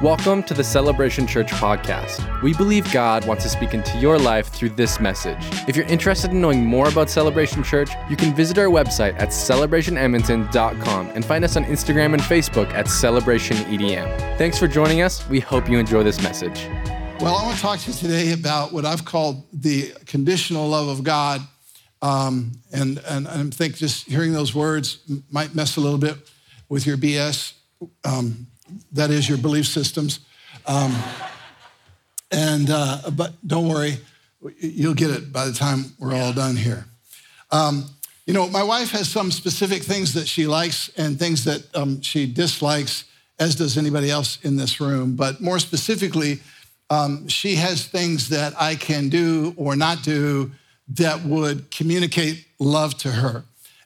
Welcome to the Celebration Church podcast. We believe God wants to speak into your life through this message. If you're interested in knowing more about Celebration Church, you can visit our website at celebrationedmonton.com and find us on Instagram and Facebook at celebrationedm. Thanks for joining us. We hope you enjoy this message. Well, I want to talk to you today about what I've called the conditional love of God. Um, and, and, I think just hearing those words might mess a little bit with your BS. Um, that is your belief systems. Um, and uh, but don't worry, you'll get it by the time we're all done here. Um, you know, my wife has some specific things that she likes and things that um, she dislikes, as does anybody else in this room. But more specifically, um, she has things that I can do or not do that would communicate love to her.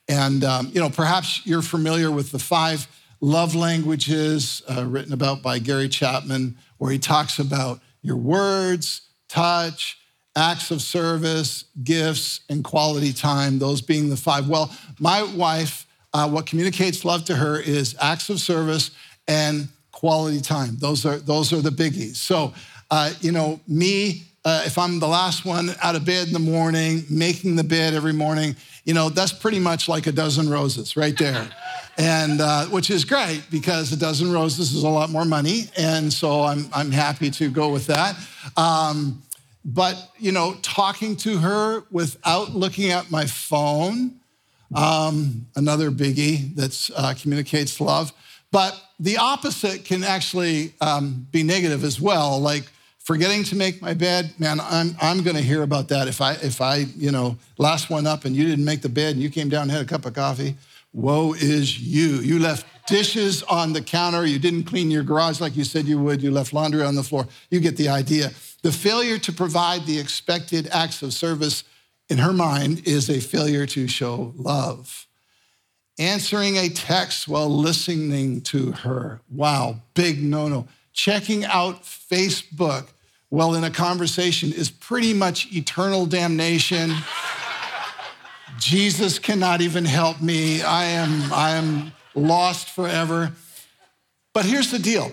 And, um, you know, perhaps you're familiar with the five love languages uh, written about by Gary Chapman, where he talks about your words, touch, acts of service, gifts, and quality time, those being the five. Well, my wife, uh, what communicates love to her is acts of service and quality time. Those are, those are the biggies. So, uh, you know, me, uh, if I'm the last one out of bed in the morning, making the bed every morning, you know, that's pretty much like a dozen roses right there and uh, which is great because a dozen roses is a lot more money, and so I'm I'm happy to go with that. Um, but you know, talking to her without looking at my phone, um, another biggie that uh, communicates love. But the opposite can actually um, be negative as well, like forgetting to make my bed man i'm, I'm going to hear about that if i if i you know last one up and you didn't make the bed and you came down and had a cup of coffee Woe is you. You left dishes on the counter. You didn't clean your garage like you said you would. You left laundry on the floor. You get the idea. The failure to provide the expected acts of service in her mind is a failure to show love. Answering a text while listening to her. Wow, big no no. Checking out Facebook while in a conversation is pretty much eternal damnation. Jesus cannot even help me. I am, I am lost forever. But here's the deal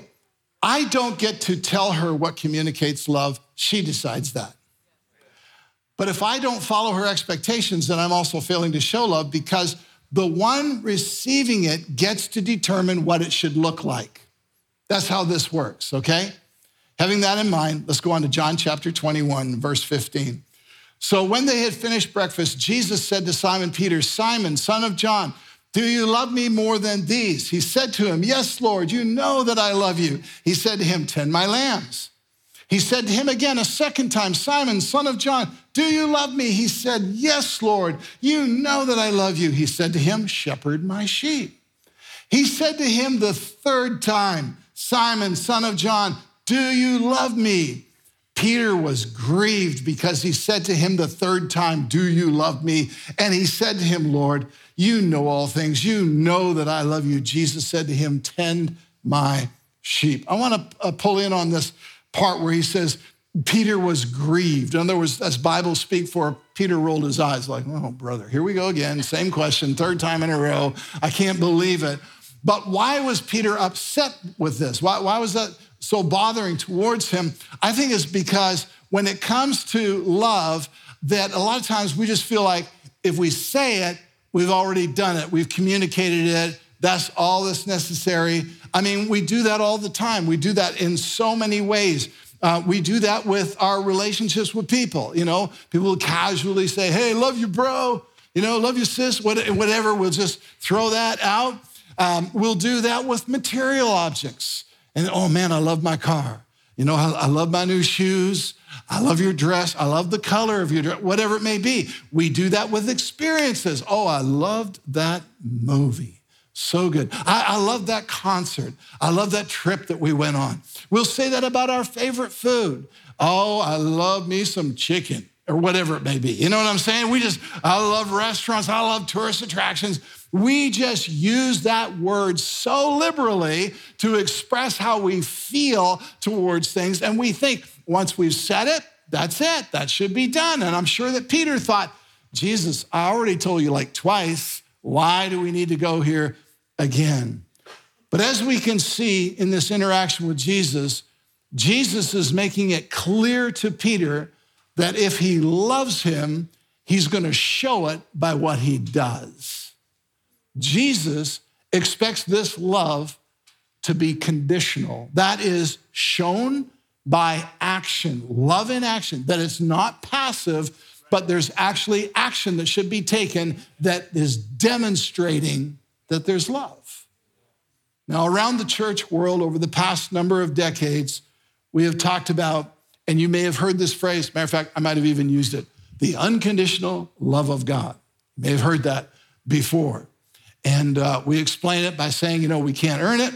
I don't get to tell her what communicates love, she decides that. But if I don't follow her expectations, then I'm also failing to show love because the one receiving it gets to determine what it should look like. That's how this works, okay? Having that in mind, let's go on to John chapter 21, verse 15. So when they had finished breakfast, Jesus said to Simon Peter, Simon, son of John, do you love me more than these? He said to him, Yes, Lord, you know that I love you. He said to him, Tend my lambs. He said to him again a second time, Simon, son of John, do you love me? He said, Yes, Lord, you know that I love you. He said to him, Shepherd my sheep. He said to him the third time, Simon, son of John, do you love me? Peter was grieved because he said to him the third time, Do you love me? And he said to him, Lord, you know all things. You know that I love you. Jesus said to him, Tend my sheep. I want to uh, pull in on this part where he says, Peter was grieved. In other words, as Bible speak for, Peter rolled his eyes like, oh, brother, here we go again. Same question, third time in a row. I can't believe it. But why was Peter upset with this? Why, why was that so bothering towards him, I think is because when it comes to love, that a lot of times we just feel like if we say it, we've already done it, we've communicated it, that's all that's necessary. I mean, we do that all the time. We do that in so many ways. Uh, we do that with our relationships with people. You know, people casually say, hey, love you, bro. You know, love you, sis, whatever. We'll just throw that out. Um, we'll do that with material objects. And oh man, I love my car. You know, I, I love my new shoes. I love your dress. I love the color of your dress, whatever it may be. We do that with experiences. Oh, I loved that movie. So good. I, I love that concert. I love that trip that we went on. We'll say that about our favorite food. Oh, I love me some chicken or whatever it may be. You know what I'm saying? We just, I love restaurants. I love tourist attractions. We just use that word so liberally to express how we feel towards things. And we think once we've said it, that's it, that should be done. And I'm sure that Peter thought, Jesus, I already told you like twice. Why do we need to go here again? But as we can see in this interaction with Jesus, Jesus is making it clear to Peter that if he loves him, he's going to show it by what he does. Jesus expects this love to be conditional. That is shown by action, love in action, that it's not passive, but there's actually action that should be taken that is demonstrating that there's love. Now, around the church world over the past number of decades, we have talked about, and you may have heard this phrase, matter of fact, I might have even used it the unconditional love of God. You may have heard that before. And uh, we explain it by saying, you know, we can't earn it,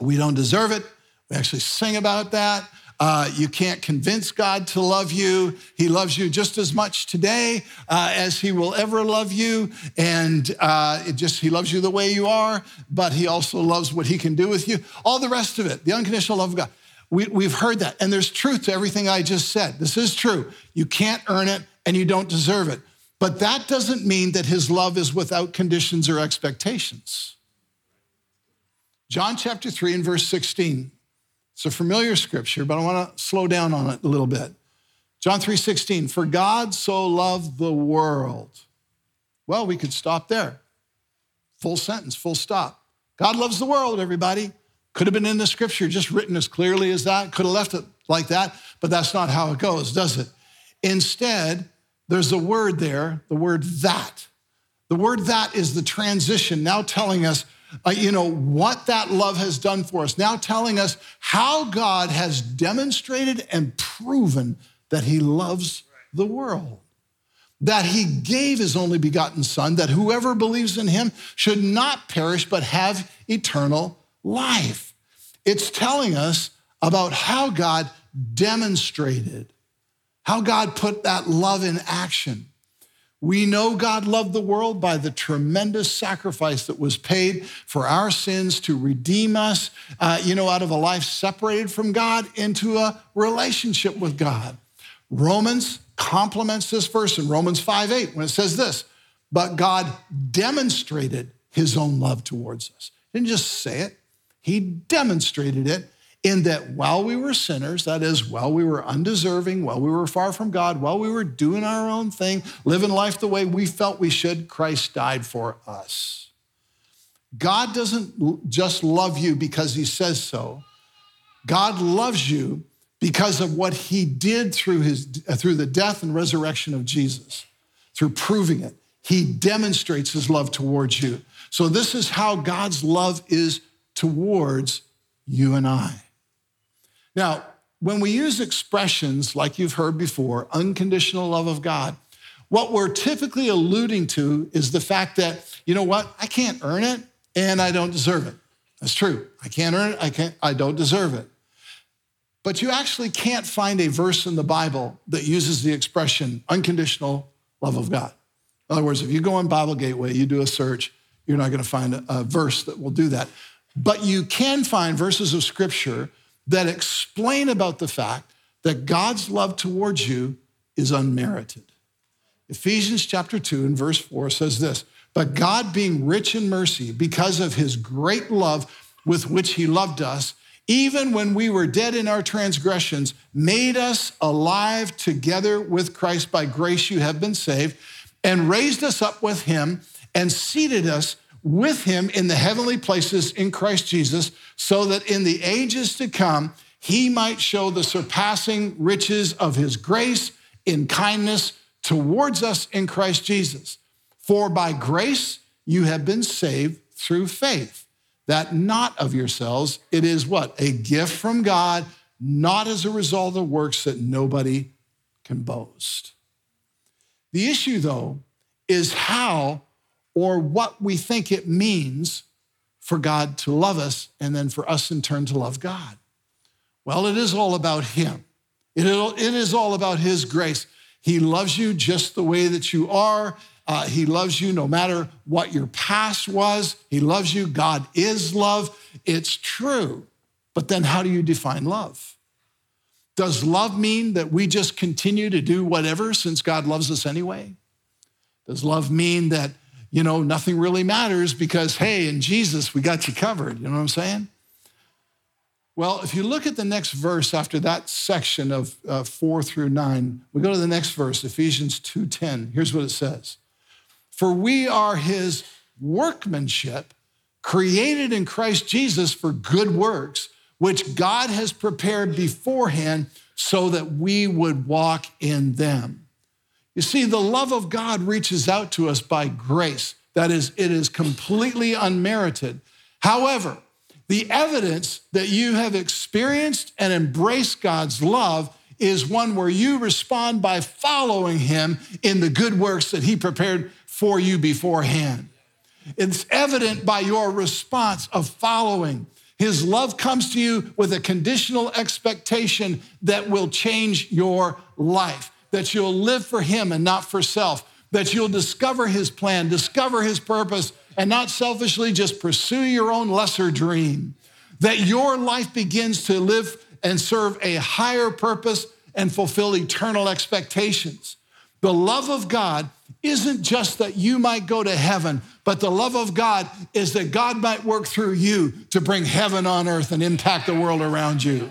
we don't deserve it. We actually sing about that. Uh, you can't convince God to love you. He loves you just as much today uh, as he will ever love you. And uh, it just, he loves you the way you are, but he also loves what he can do with you. All the rest of it, the unconditional love of God. We, we've heard that. And there's truth to everything I just said. This is true. You can't earn it and you don't deserve it. But that doesn't mean that his love is without conditions or expectations. John chapter 3 and verse 16 it's a familiar scripture, but I want to slow down on it a little bit. John 3:16, for God so loved the world. Well, we could stop there. Full sentence, full stop. God loves the world, everybody. Could have been in the scripture, just written as clearly as that. Could have left it like that, but that's not how it goes, does it? Instead, there's a word there, the word that. The word that is the transition now telling us uh, you know, what that love has done for us, now telling us how God has demonstrated and proven that he loves the world. That he gave his only begotten son, that whoever believes in him should not perish, but have eternal life. It's telling us about how God demonstrated, how God put that love in action. We know God loved the world by the tremendous sacrifice that was paid for our sins to redeem us, uh, you know, out of a life separated from God into a relationship with God. Romans complements this verse in Romans 5 8 when it says this, but God demonstrated his own love towards us. He didn't just say it, he demonstrated it in that while we were sinners, that is, while we were undeserving, while we were far from God, while we were doing our own thing, living life the way we felt we should, Christ died for us. God doesn't just love you because he says so. God loves you because of what he did through, his, uh, through the death and resurrection of Jesus, through proving it. He demonstrates his love towards you. So, this is how God's love is towards you and I. Now, when we use expressions like you've heard before, unconditional love of God, what we're typically alluding to is the fact that, you know what, I can't earn it and I don't deserve it. That's true. I can't earn it, I, can't, I don't deserve it. But you actually can't find a verse in the Bible that uses the expression unconditional love of God. In other words, if you go on Bible Gateway, you do a search, you're not going to find a, a verse that will do that. But you can find verses of scripture that explain about the fact that God's love towards you is unmerited. Ephesians chapter 2 and verse 4 says this But God, being rich in mercy, because of his great love with which he loved us, even when we were dead in our transgressions, made us alive together with Christ. By grace you have been saved, and raised us up with him and seated us with him in the heavenly places in Christ Jesus, so that in the ages to come, he might show the surpassing riches of his grace in kindness towards us in Christ Jesus. For by grace you have been saved through faith, that not of yourselves, it is what? A gift from God, not as a result of works that nobody can boast. The issue, though, is how or what we think it means for God to love us and then for us in turn to love God. Well, it is all about Him. It is all about His grace. He loves you just the way that you are. Uh, he loves you no matter what your past was. He loves you. God is love. It's true. But then how do you define love? Does love mean that we just continue to do whatever since God loves us anyway? Does love mean that you know, nothing really matters because, hey, in Jesus, we got you covered. You know what I'm saying? Well, if you look at the next verse after that section of uh, four through nine, we go to the next verse, Ephesians 2:10. Here's what it says: For we are his workmanship, created in Christ Jesus for good works, which God has prepared beforehand so that we would walk in them. You see, the love of God reaches out to us by grace. That is, it is completely unmerited. However, the evidence that you have experienced and embraced God's love is one where you respond by following Him in the good works that He prepared for you beforehand. It's evident by your response of following. His love comes to you with a conditional expectation that will change your life, that you'll live for Him and not for self, that you'll discover His plan, discover His purpose, and not selfishly just pursue your own lesser dream, that your life begins to live and serve a higher purpose and fulfill eternal expectations. The love of God isn't just that you might go to heaven, but the love of God is that God might work through you to bring heaven on earth and impact the world around you.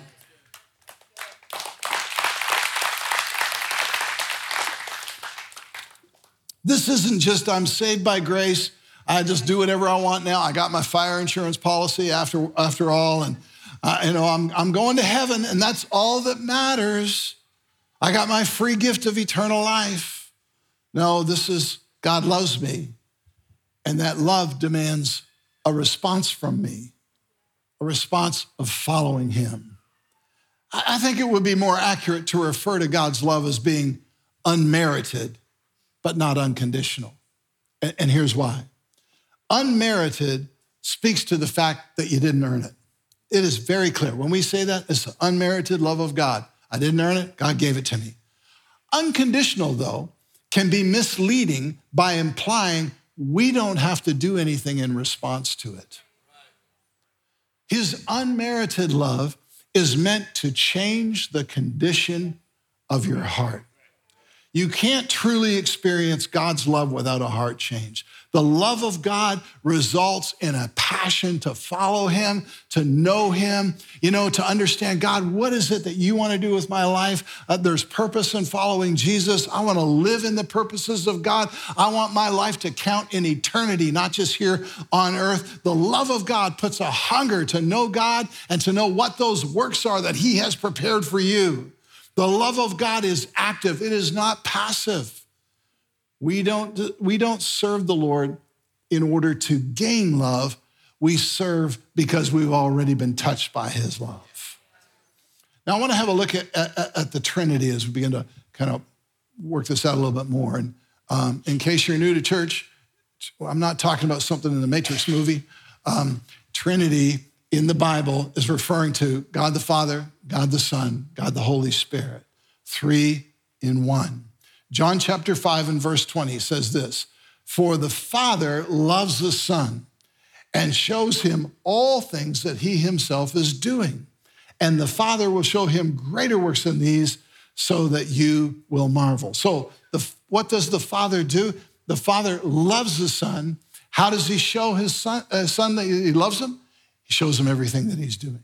This isn't just I'm saved by grace. I just do whatever I want now. I got my fire insurance policy after, after all, and uh, you know I'm, I'm going to heaven, and that's all that matters. I got my free gift of eternal life. No, this is God loves me. And that love demands a response from me, a response of following him. I think it would be more accurate to refer to God's love as being unmerited, but not unconditional. And here's why unmerited speaks to the fact that you didn't earn it. It is very clear. When we say that, it's the unmerited love of God. I didn't earn it, God gave it to me. Unconditional, though, can be misleading by implying we don't have to do anything in response to it. His unmerited love is meant to change the condition of your heart. You can't truly experience God's love without a heart change. The love of God results in a passion to follow Him, to know Him, you know, to understand God, what is it that you want to do with my life? Uh, there's purpose in following Jesus. I want to live in the purposes of God. I want my life to count in eternity, not just here on earth. The love of God puts a hunger to know God and to know what those works are that He has prepared for you. The love of God is active, it is not passive. We don't, we don't serve the Lord in order to gain love. We serve because we've already been touched by his love. Now, I want to have a look at, at, at the Trinity as we begin to kind of work this out a little bit more. And um, in case you're new to church, I'm not talking about something in the Matrix movie. Um, Trinity in the Bible is referring to God the Father, God the Son, God the Holy Spirit, three in one. John chapter 5 and verse 20 says this For the Father loves the Son and shows him all things that he himself is doing. And the Father will show him greater works than these so that you will marvel. So, the, what does the Father do? The Father loves the Son. How does he show his son, uh, son that he loves him? Shows him everything that he's doing.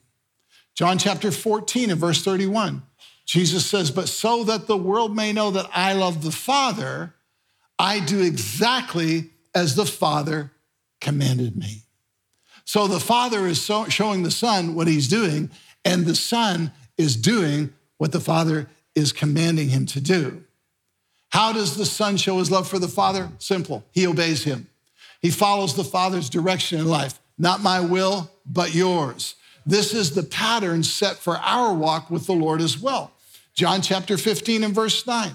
John chapter 14 and verse 31 Jesus says, But so that the world may know that I love the Father, I do exactly as the Father commanded me. So the Father is so showing the Son what he's doing, and the Son is doing what the Father is commanding him to do. How does the Son show his love for the Father? Simple. He obeys him. He follows the Father's direction in life. Not my will, but yours. This is the pattern set for our walk with the Lord as well. John chapter 15 and verse 9.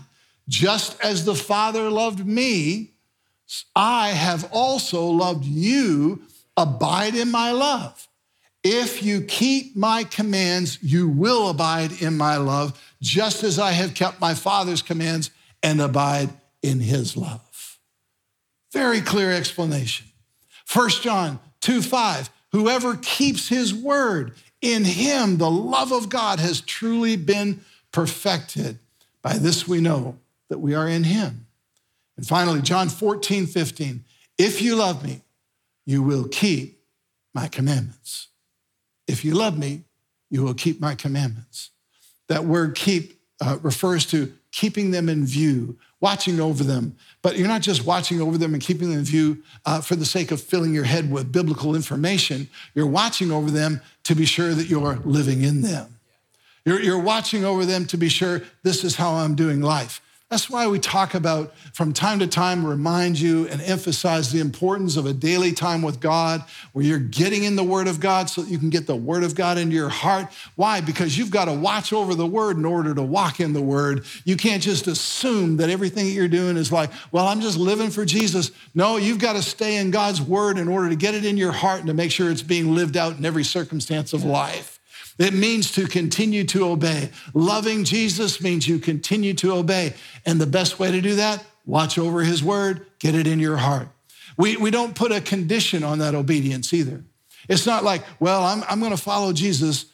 Just as the Father loved me, I have also loved you. Abide in my love. If you keep my commands, you will abide in my love, just as I have kept my Father's commands and abide in his love. Very clear explanation. 1 John 2 5. Whoever keeps his word, in him the love of God has truly been perfected. By this we know that we are in him. And finally, John 14, 15. If you love me, you will keep my commandments. If you love me, you will keep my commandments. That word keep uh, refers to keeping them in view, watching over them. But you're not just watching over them and keeping them in view uh, for the sake of filling your head with biblical information. You're watching over them to be sure that you're living in them. You're, you're watching over them to be sure this is how I'm doing life. That's why we talk about from time to time, remind you and emphasize the importance of a daily time with God where you're getting in the Word of God so that you can get the Word of God into your heart. Why? Because you've got to watch over the Word in order to walk in the Word. You can't just assume that everything that you're doing is like, well, I'm just living for Jesus. No, you've got to stay in God's Word in order to get it in your heart and to make sure it's being lived out in every circumstance of life. It means to continue to obey. Loving Jesus means you continue to obey. And the best way to do that, watch over his word, get it in your heart. We, we don't put a condition on that obedience either. It's not like, well, I'm, I'm going to follow Jesus,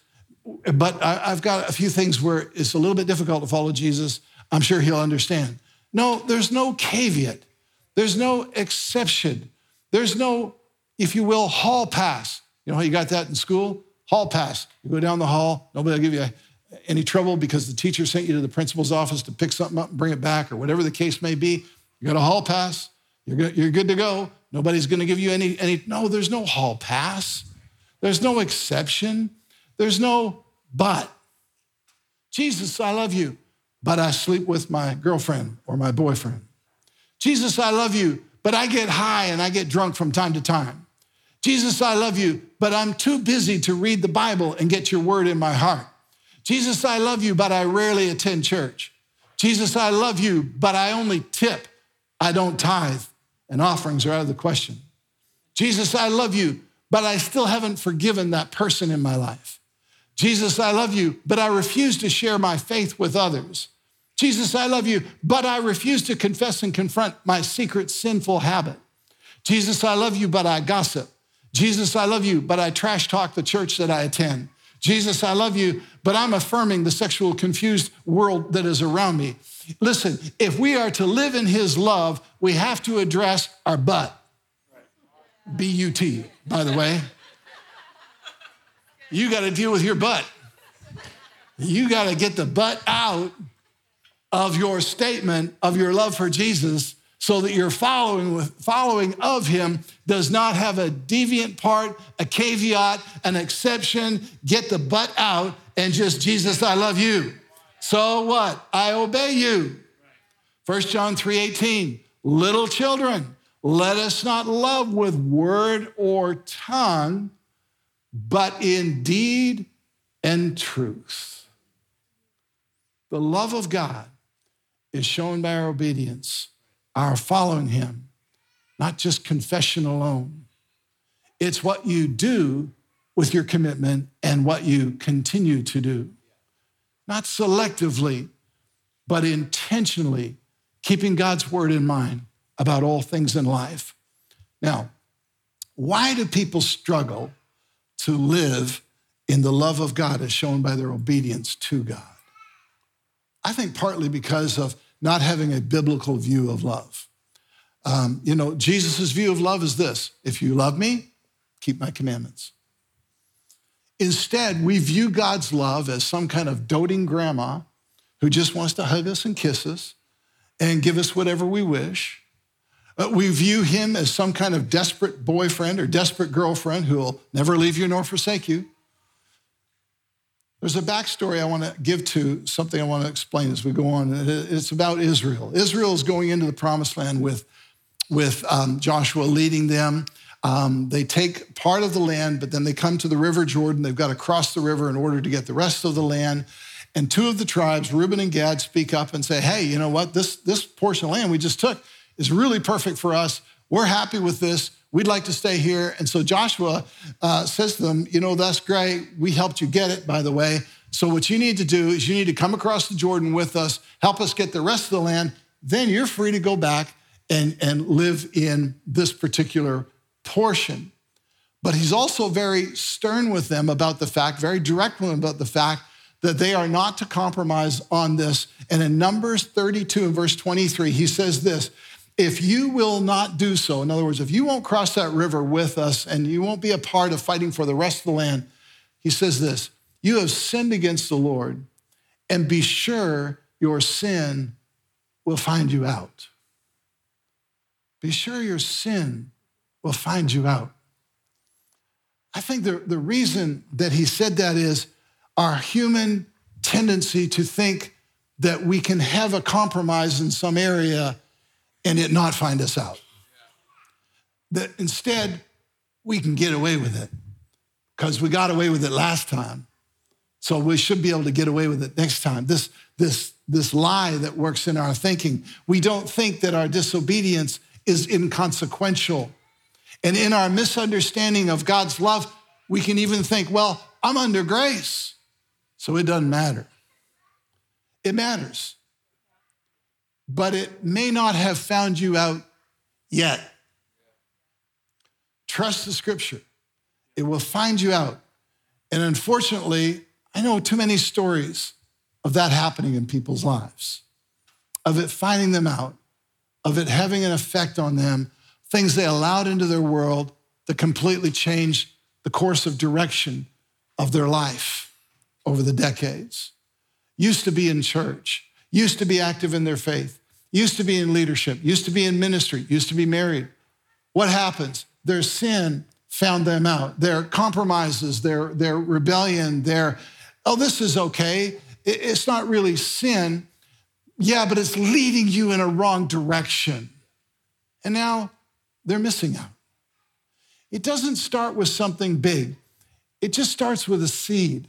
but I, I've got a few things where it's a little bit difficult to follow Jesus. I'm sure he'll understand. No, there's no caveat, there's no exception, there's no, if you will, hall pass. You know how you got that in school? Hall pass. You go down the hall, nobody will give you any trouble because the teacher sent you to the principal's office to pick something up and bring it back, or whatever the case may be. You got a hall pass, you're good, you're good to go. Nobody's going to give you any, any, no, there's no hall pass. There's no exception. There's no but. Jesus, I love you, but I sleep with my girlfriend or my boyfriend. Jesus, I love you, but I get high and I get drunk from time to time. Jesus, I love you, but I'm too busy to read the Bible and get your word in my heart. Jesus, I love you, but I rarely attend church. Jesus, I love you, but I only tip. I don't tithe, and offerings are out of the question. Jesus, I love you, but I still haven't forgiven that person in my life. Jesus, I love you, but I refuse to share my faith with others. Jesus, I love you, but I refuse to confess and confront my secret sinful habit. Jesus, I love you, but I gossip. Jesus, I love you, but I trash talk the church that I attend. Jesus, I love you, but I'm affirming the sexual confused world that is around me. Listen, if we are to live in his love, we have to address our butt. B U T, by the way. You got to deal with your butt. You got to get the butt out of your statement of your love for Jesus so that your following, following of him does not have a deviant part, a caveat, an exception. Get the butt out and just, Jesus, I love you. So what? I obey you. 1 John 3:18, little children, let us not love with word or tongue, but in deed and truth. The love of God is shown by our obedience our following him, not just confession alone. It's what you do with your commitment and what you continue to do. Not selectively, but intentionally keeping God's word in mind about all things in life. Now, why do people struggle to live in the love of God as shown by their obedience to God? I think partly because of not having a biblical view of love. Um, you know, Jesus' view of love is this if you love me, keep my commandments. Instead, we view God's love as some kind of doting grandma who just wants to hug us and kiss us and give us whatever we wish. Uh, we view him as some kind of desperate boyfriend or desperate girlfriend who will never leave you nor forsake you. There's a backstory I want to give to something I want to explain as we go on. It's about Israel. Israel is going into the promised land with, with um, Joshua leading them. Um, they take part of the land, but then they come to the River Jordan. They've got to cross the river in order to get the rest of the land. And two of the tribes, Reuben and Gad, speak up and say, Hey, you know what? This, this portion of land we just took is really perfect for us. We're happy with this. We'd like to stay here. And so Joshua uh, says to them, You know, that's great. We helped you get it, by the way. So what you need to do is you need to come across the Jordan with us, help us get the rest of the land. Then you're free to go back and, and live in this particular portion. But he's also very stern with them about the fact, very direct with them about the fact that they are not to compromise on this. And in Numbers 32 and verse 23, he says this if you will not do so, in other words, if you won't cross that river with us and you won't be a part of fighting for the rest of the land, he says this you have sinned against the Lord, and be sure your sin will find you out. Be sure your sin will find you out. I think the, the reason that he said that is our human tendency to think that we can have a compromise in some area and it not find us out. That instead, we can get away with it because we got away with it last time. So we should be able to get away with it next time. This, this, this lie that works in our thinking. We don't think that our disobedience is inconsequential. And in our misunderstanding of God's love, we can even think, well, I'm under grace, so it doesn't matter. It matters. But it may not have found you out yet. Trust the scripture, it will find you out. And unfortunately, I know too many stories of that happening in people's lives, of it finding them out, of it having an effect on them, things they allowed into their world that completely changed the course of direction of their life over the decades. Used to be in church, used to be active in their faith, used to be in leadership, used to be in ministry, used to be married. What happens? Their sin found them out. Their compromises, their, their rebellion, their, oh, this is okay. It's not really sin. Yeah, but it's leading you in a wrong direction. And now they're missing out. It doesn't start with something big, it just starts with a seed,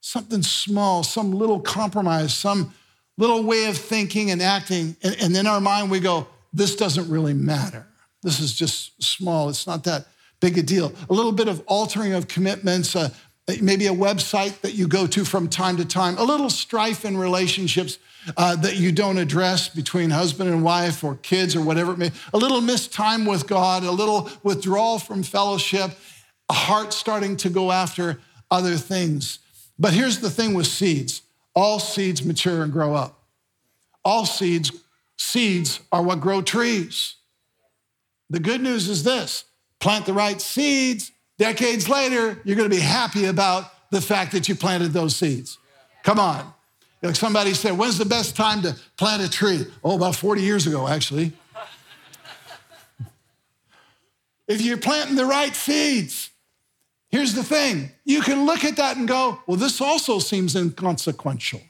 something small, some little compromise, some little way of thinking and acting. And, and in our mind, we go, this doesn't really matter. This is just small. It's not that big a deal. A little bit of altering of commitments, uh, maybe a website that you go to from time to time, a little strife in relationships uh, that you don't address between husband and wife or kids or whatever it may a little missed time with God, a little withdrawal from fellowship, a heart starting to go after other things. But here's the thing with seeds all seeds mature and grow up. All seeds, seeds are what grow trees. The good news is this plant the right seeds, decades later, you're going to be happy about the fact that you planted those seeds. Come on. Like somebody said, when's the best time to plant a tree? Oh, about 40 years ago, actually. if you're planting the right seeds, here's the thing you can look at that and go, well, this also seems inconsequential.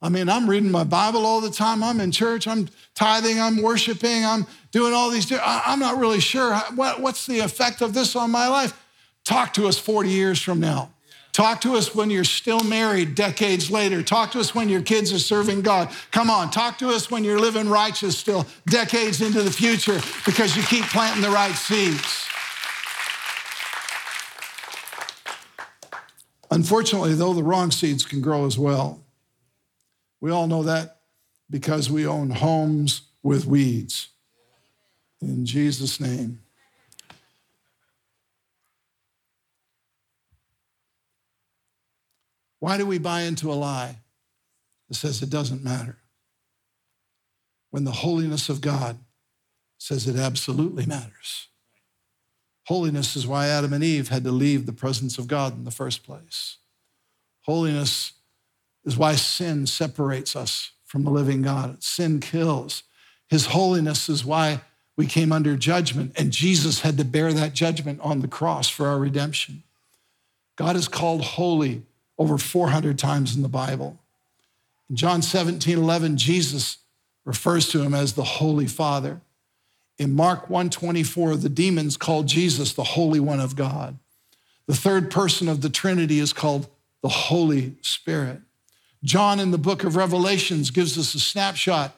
I mean, I'm reading my Bible all the time. I'm in church. I'm tithing. I'm worshiping. I'm doing all these. I'm not really sure what's the effect of this on my life. Talk to us 40 years from now. Talk to us when you're still married decades later. Talk to us when your kids are serving God. Come on, talk to us when you're living righteous still decades into the future because you keep planting the right seeds. Unfortunately, though, the wrong seeds can grow as well. We all know that because we own homes with weeds. In Jesus' name. Why do we buy into a lie that says it doesn't matter? When the holiness of God says it absolutely matters. Holiness is why Adam and Eve had to leave the presence of God in the first place. Holiness is why sin separates us from the living God. Sin kills. His holiness is why we came under judgment, and Jesus had to bear that judgment on the cross for our redemption. God is called holy over 400 times in the Bible. In John 17, 11, Jesus refers to him as the Holy Father. In Mark 124, the demons called Jesus the Holy One of God. The third person of the Trinity is called the Holy Spirit. John in the book of Revelations gives us a snapshot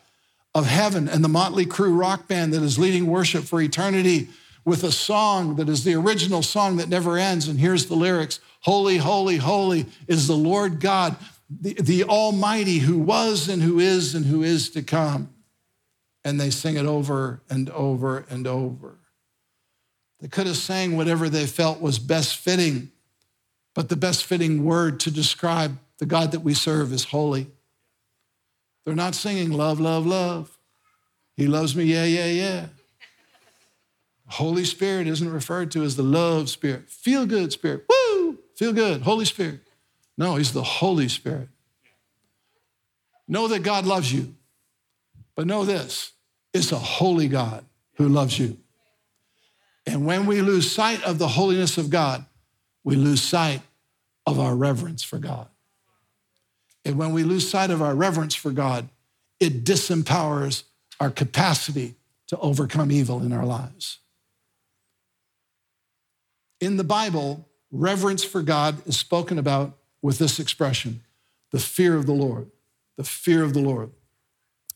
of heaven and the Motley Crue rock band that is leading worship for eternity with a song that is the original song that never ends. And here's the lyrics Holy, holy, holy is the Lord God, the, the Almighty, who was and who is and who is to come. And they sing it over and over and over. They could have sang whatever they felt was best fitting, but the best fitting word to describe the God that we serve is holy. They're not singing love, love, love. He loves me, yeah, yeah, yeah. Holy Spirit isn't referred to as the love spirit, feel good spirit. Woo! Feel good, Holy Spirit. No, he's the Holy Spirit. Know that God loves you, but know this it's a holy God who loves you. And when we lose sight of the holiness of God, we lose sight of our reverence for God. And when we lose sight of our reverence for God, it disempowers our capacity to overcome evil in our lives. In the Bible, reverence for God is spoken about with this expression the fear of the Lord. The fear of the Lord.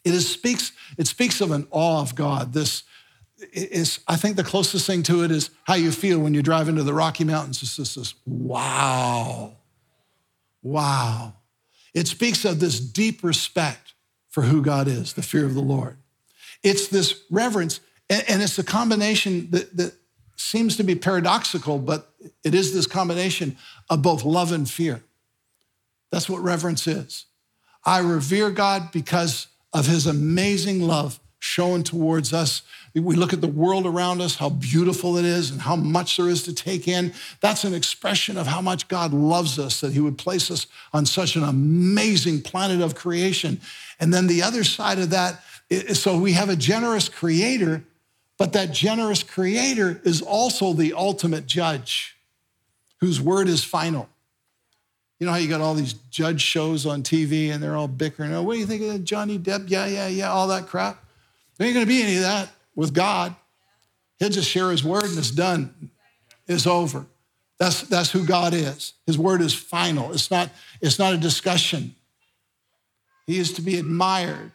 It, is, speaks, it speaks of an awe of God. This is, I think the closest thing to it is how you feel when you drive into the Rocky Mountains. It's just this wow, wow. It speaks of this deep respect for who God is, the fear of the Lord. It's this reverence, and, it's a combination that, that seems to be paradoxical, but it is this combination of both love and fear. That's what reverence is. I revere God because of his amazing love shown towards us. We look at the world around us, how beautiful it is, and how much there is to take in. That's an expression of how much God loves us, that he would place us on such an amazing planet of creation. And then the other side of that so we have a generous creator, but that generous creator is also the ultimate judge whose word is final. You know how you got all these judge shows on TV and they're all bickering. Oh, what do you think of that Johnny Depp? Yeah, yeah, yeah, all that crap. There ain't going to be any of that with God. He'll just share his word and it's done. It's over. That's, that's who God is. His word is final. It's not, it's not a discussion. He is to be admired.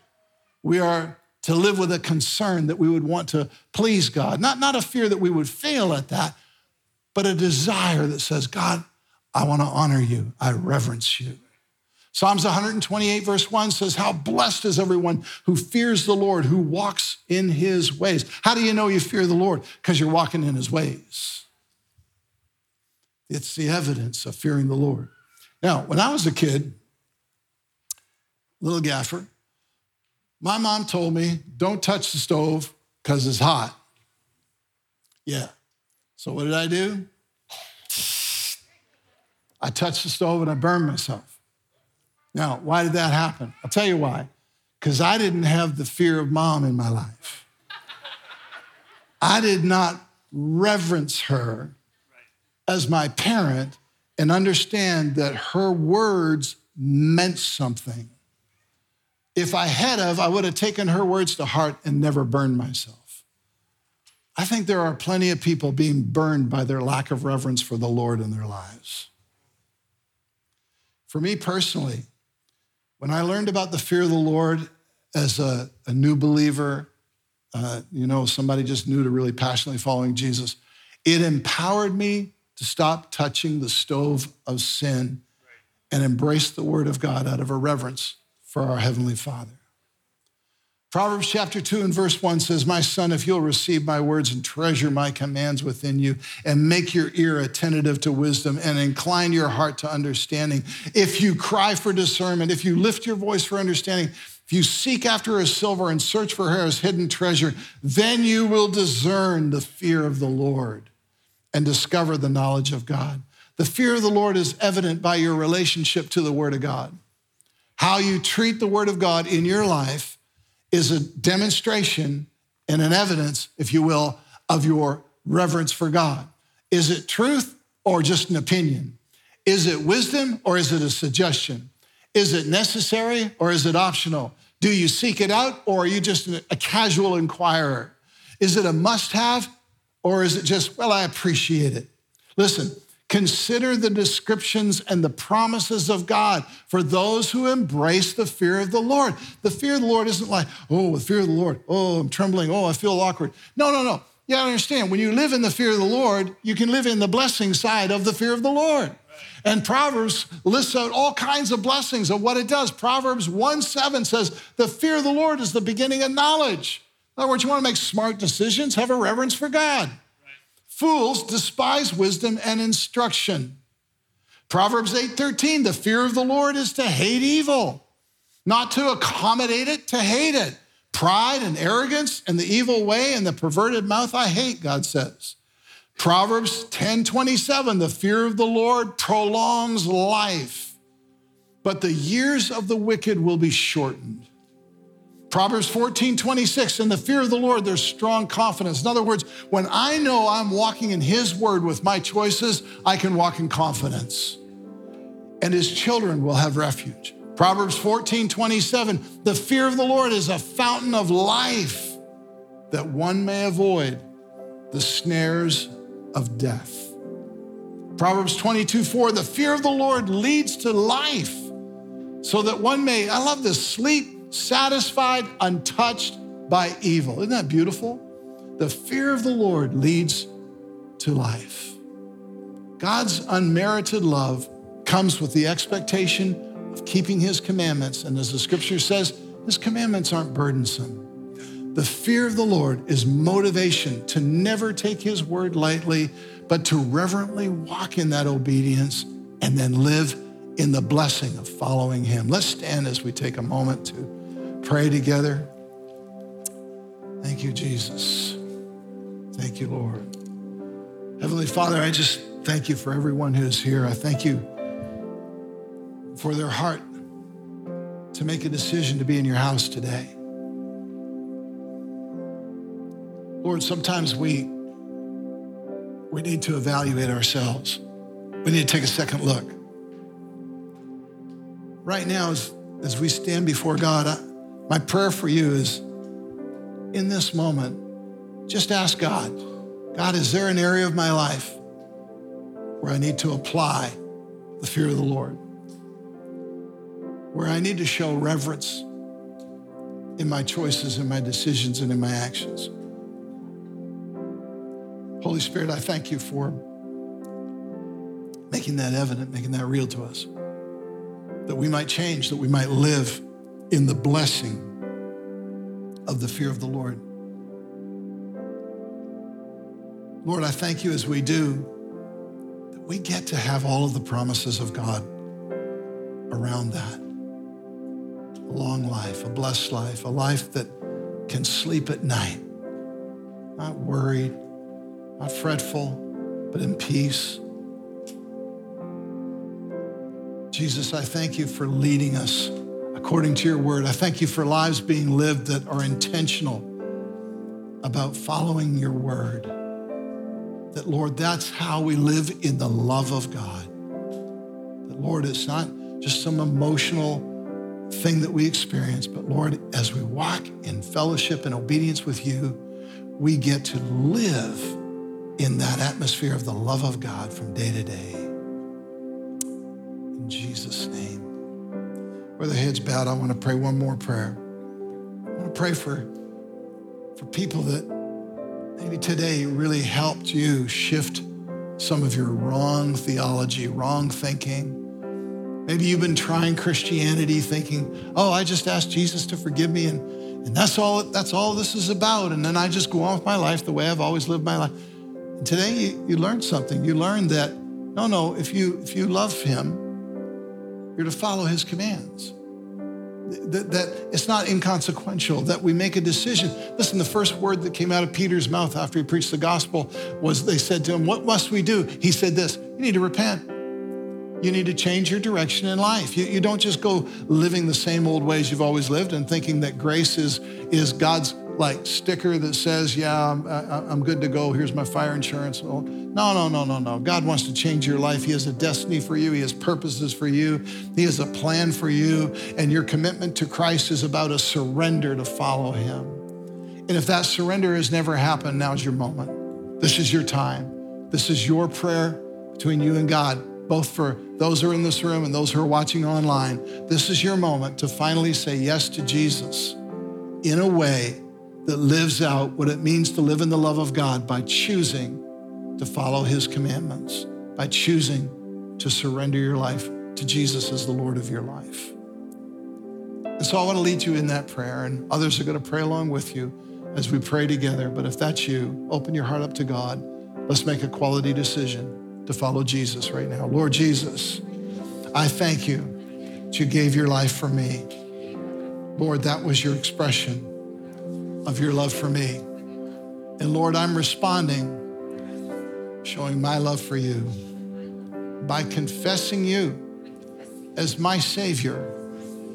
We are to live with a concern that we would want to please God. Not, not a fear that we would fail at that, but a desire that says, God, I want to honor you. I reverence you. Psalms 128, verse 1 says, How blessed is everyone who fears the Lord, who walks in his ways. How do you know you fear the Lord? Because you're walking in his ways. It's the evidence of fearing the Lord. Now, when I was a kid, little gaffer, my mom told me, don't touch the stove because it's hot. Yeah. So what did I do? I touched the stove and I burned myself. Now, why did that happen? I'll tell you why. Because I didn't have the fear of mom in my life. I did not reverence her as my parent and understand that her words meant something. If I had of, I would have taken her words to heart and never burned myself. I think there are plenty of people being burned by their lack of reverence for the Lord in their lives. For me personally, when I learned about the fear of the Lord as a, a new believer, uh, you know, somebody just new to really passionately following Jesus, it empowered me to stop touching the stove of sin and embrace the word of God out of a reverence for our Heavenly Father. Proverbs chapter 2 and verse 1 says, My son, if you'll receive my words and treasure my commands within you, and make your ear attentive to wisdom, and incline your heart to understanding, if you cry for discernment, if you lift your voice for understanding, if you seek after his silver and search for his hidden treasure, then you will discern the fear of the Lord and discover the knowledge of God. The fear of the Lord is evident by your relationship to the Word of God. How you treat the Word of God in your life is a demonstration and an evidence, if you will, of your reverence for God. Is it truth or just an opinion? Is it wisdom or is it a suggestion? Is it necessary or is it optional? Do you seek it out or are you just a casual inquirer? Is it a must have or is it just, well, I appreciate it? Listen, Consider the descriptions and the promises of God for those who embrace the fear of the Lord. The fear of the Lord isn't like, oh, the fear of the Lord, oh, I'm trembling, oh, I feel awkward. No, no, no. You gotta understand, when you live in the fear of the Lord, you can live in the blessing side of the fear of the Lord. And Proverbs lists out all kinds of blessings of what it does. Proverbs 1 7 says, The fear of the Lord is the beginning of knowledge. In other words, you wanna make smart decisions, have a reverence for God. Fools despise wisdom and instruction. Proverbs 8:13, the fear of the Lord is to hate evil, not to accommodate it, to hate it. Pride and arrogance and the evil way and the perverted mouth I hate, God says. Proverbs 10 27, the fear of the Lord prolongs life, but the years of the wicked will be shortened. Proverbs 14 26, in the fear of the Lord, there's strong confidence. In other words, when I know I'm walking in His word with my choices, I can walk in confidence. And His children will have refuge. Proverbs 14, 27, the fear of the Lord is a fountain of life that one may avoid the snares of death. Proverbs 22, 4, the fear of the Lord leads to life so that one may, I love this, sleep satisfied, untouched by evil. Isn't that beautiful? The fear of the Lord leads to life. God's unmerited love comes with the expectation of keeping his commandments. And as the scripture says, his commandments aren't burdensome. The fear of the Lord is motivation to never take his word lightly, but to reverently walk in that obedience and then live in the blessing of following him. Let's stand as we take a moment to pray together. Thank you, Jesus. Thank you, Lord. Heavenly Father, I just thank you for everyone who's here. I thank you for their heart to make a decision to be in your house today. Lord, sometimes we, we need to evaluate ourselves. We need to take a second look. Right now, as, as we stand before God, I, my prayer for you is in this moment, just ask God, God, is there an area of my life where I need to apply the fear of the Lord? where I need to show reverence in my choices, in my decisions, and in my actions. Holy Spirit, I thank you for making that evident, making that real to us, that we might change, that we might live in the blessing of the fear of the Lord. Lord, I thank you as we do that we get to have all of the promises of God around that a long life, a blessed life, a life that can sleep at night, not worried, not fretful, but in peace. Jesus, I thank you for leading us according to your word. I thank you for lives being lived that are intentional about following your word. That, Lord, that's how we live in the love of God. That, Lord, it's not just some emotional thing that we experience. But Lord, as we walk in fellowship and obedience with you, we get to live in that atmosphere of the love of God from day to day. In Jesus' name. Where the heads bowed, I want to pray one more prayer. I want to pray for, for people that maybe today really helped you shift some of your wrong theology, wrong thinking Maybe you've been trying Christianity thinking, oh, I just asked Jesus to forgive me and, and that's all that's all this is about. And then I just go on with my life the way I've always lived my life. And today you, you learned something. You learned that no, no, if you if you love him, you're to follow his commands. That, that it's not inconsequential that we make a decision. Listen, the first word that came out of Peter's mouth after he preached the gospel was they said to him, What must we do? He said this, You need to repent. You need to change your direction in life. You, you don't just go living the same old ways you've always lived and thinking that grace is, is God's like sticker that says, yeah, I'm, I'm good to go. Here's my fire insurance. No, no, no, no, no. God wants to change your life. He has a destiny for you. He has purposes for you. He has a plan for you. And your commitment to Christ is about a surrender to follow him. And if that surrender has never happened, now's your moment. This is your time. This is your prayer between you and God both for those who are in this room and those who are watching online, this is your moment to finally say yes to Jesus in a way that lives out what it means to live in the love of God by choosing to follow his commandments, by choosing to surrender your life to Jesus as the Lord of your life. And so I want to lead you in that prayer, and others are going to pray along with you as we pray together. But if that's you, open your heart up to God. Let's make a quality decision to follow Jesus right now. Lord Jesus, I thank you that you gave your life for me. Lord, that was your expression of your love for me. And Lord, I'm responding, showing my love for you by confessing you as my Savior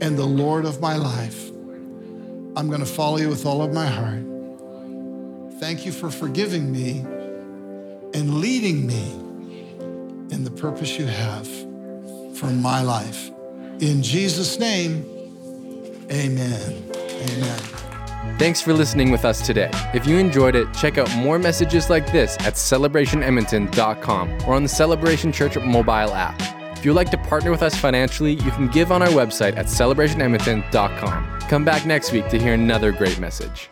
and the Lord of my life. I'm going to follow you with all of my heart. Thank you for forgiving me and leading me in the purpose you have for my life. In Jesus' name, amen. Amen. Thanks for listening with us today. If you enjoyed it, check out more messages like this at celebrationedmonton.com or on the Celebration Church mobile app. If you'd like to partner with us financially, you can give on our website at celebrationedmonton.com. Come back next week to hear another great message.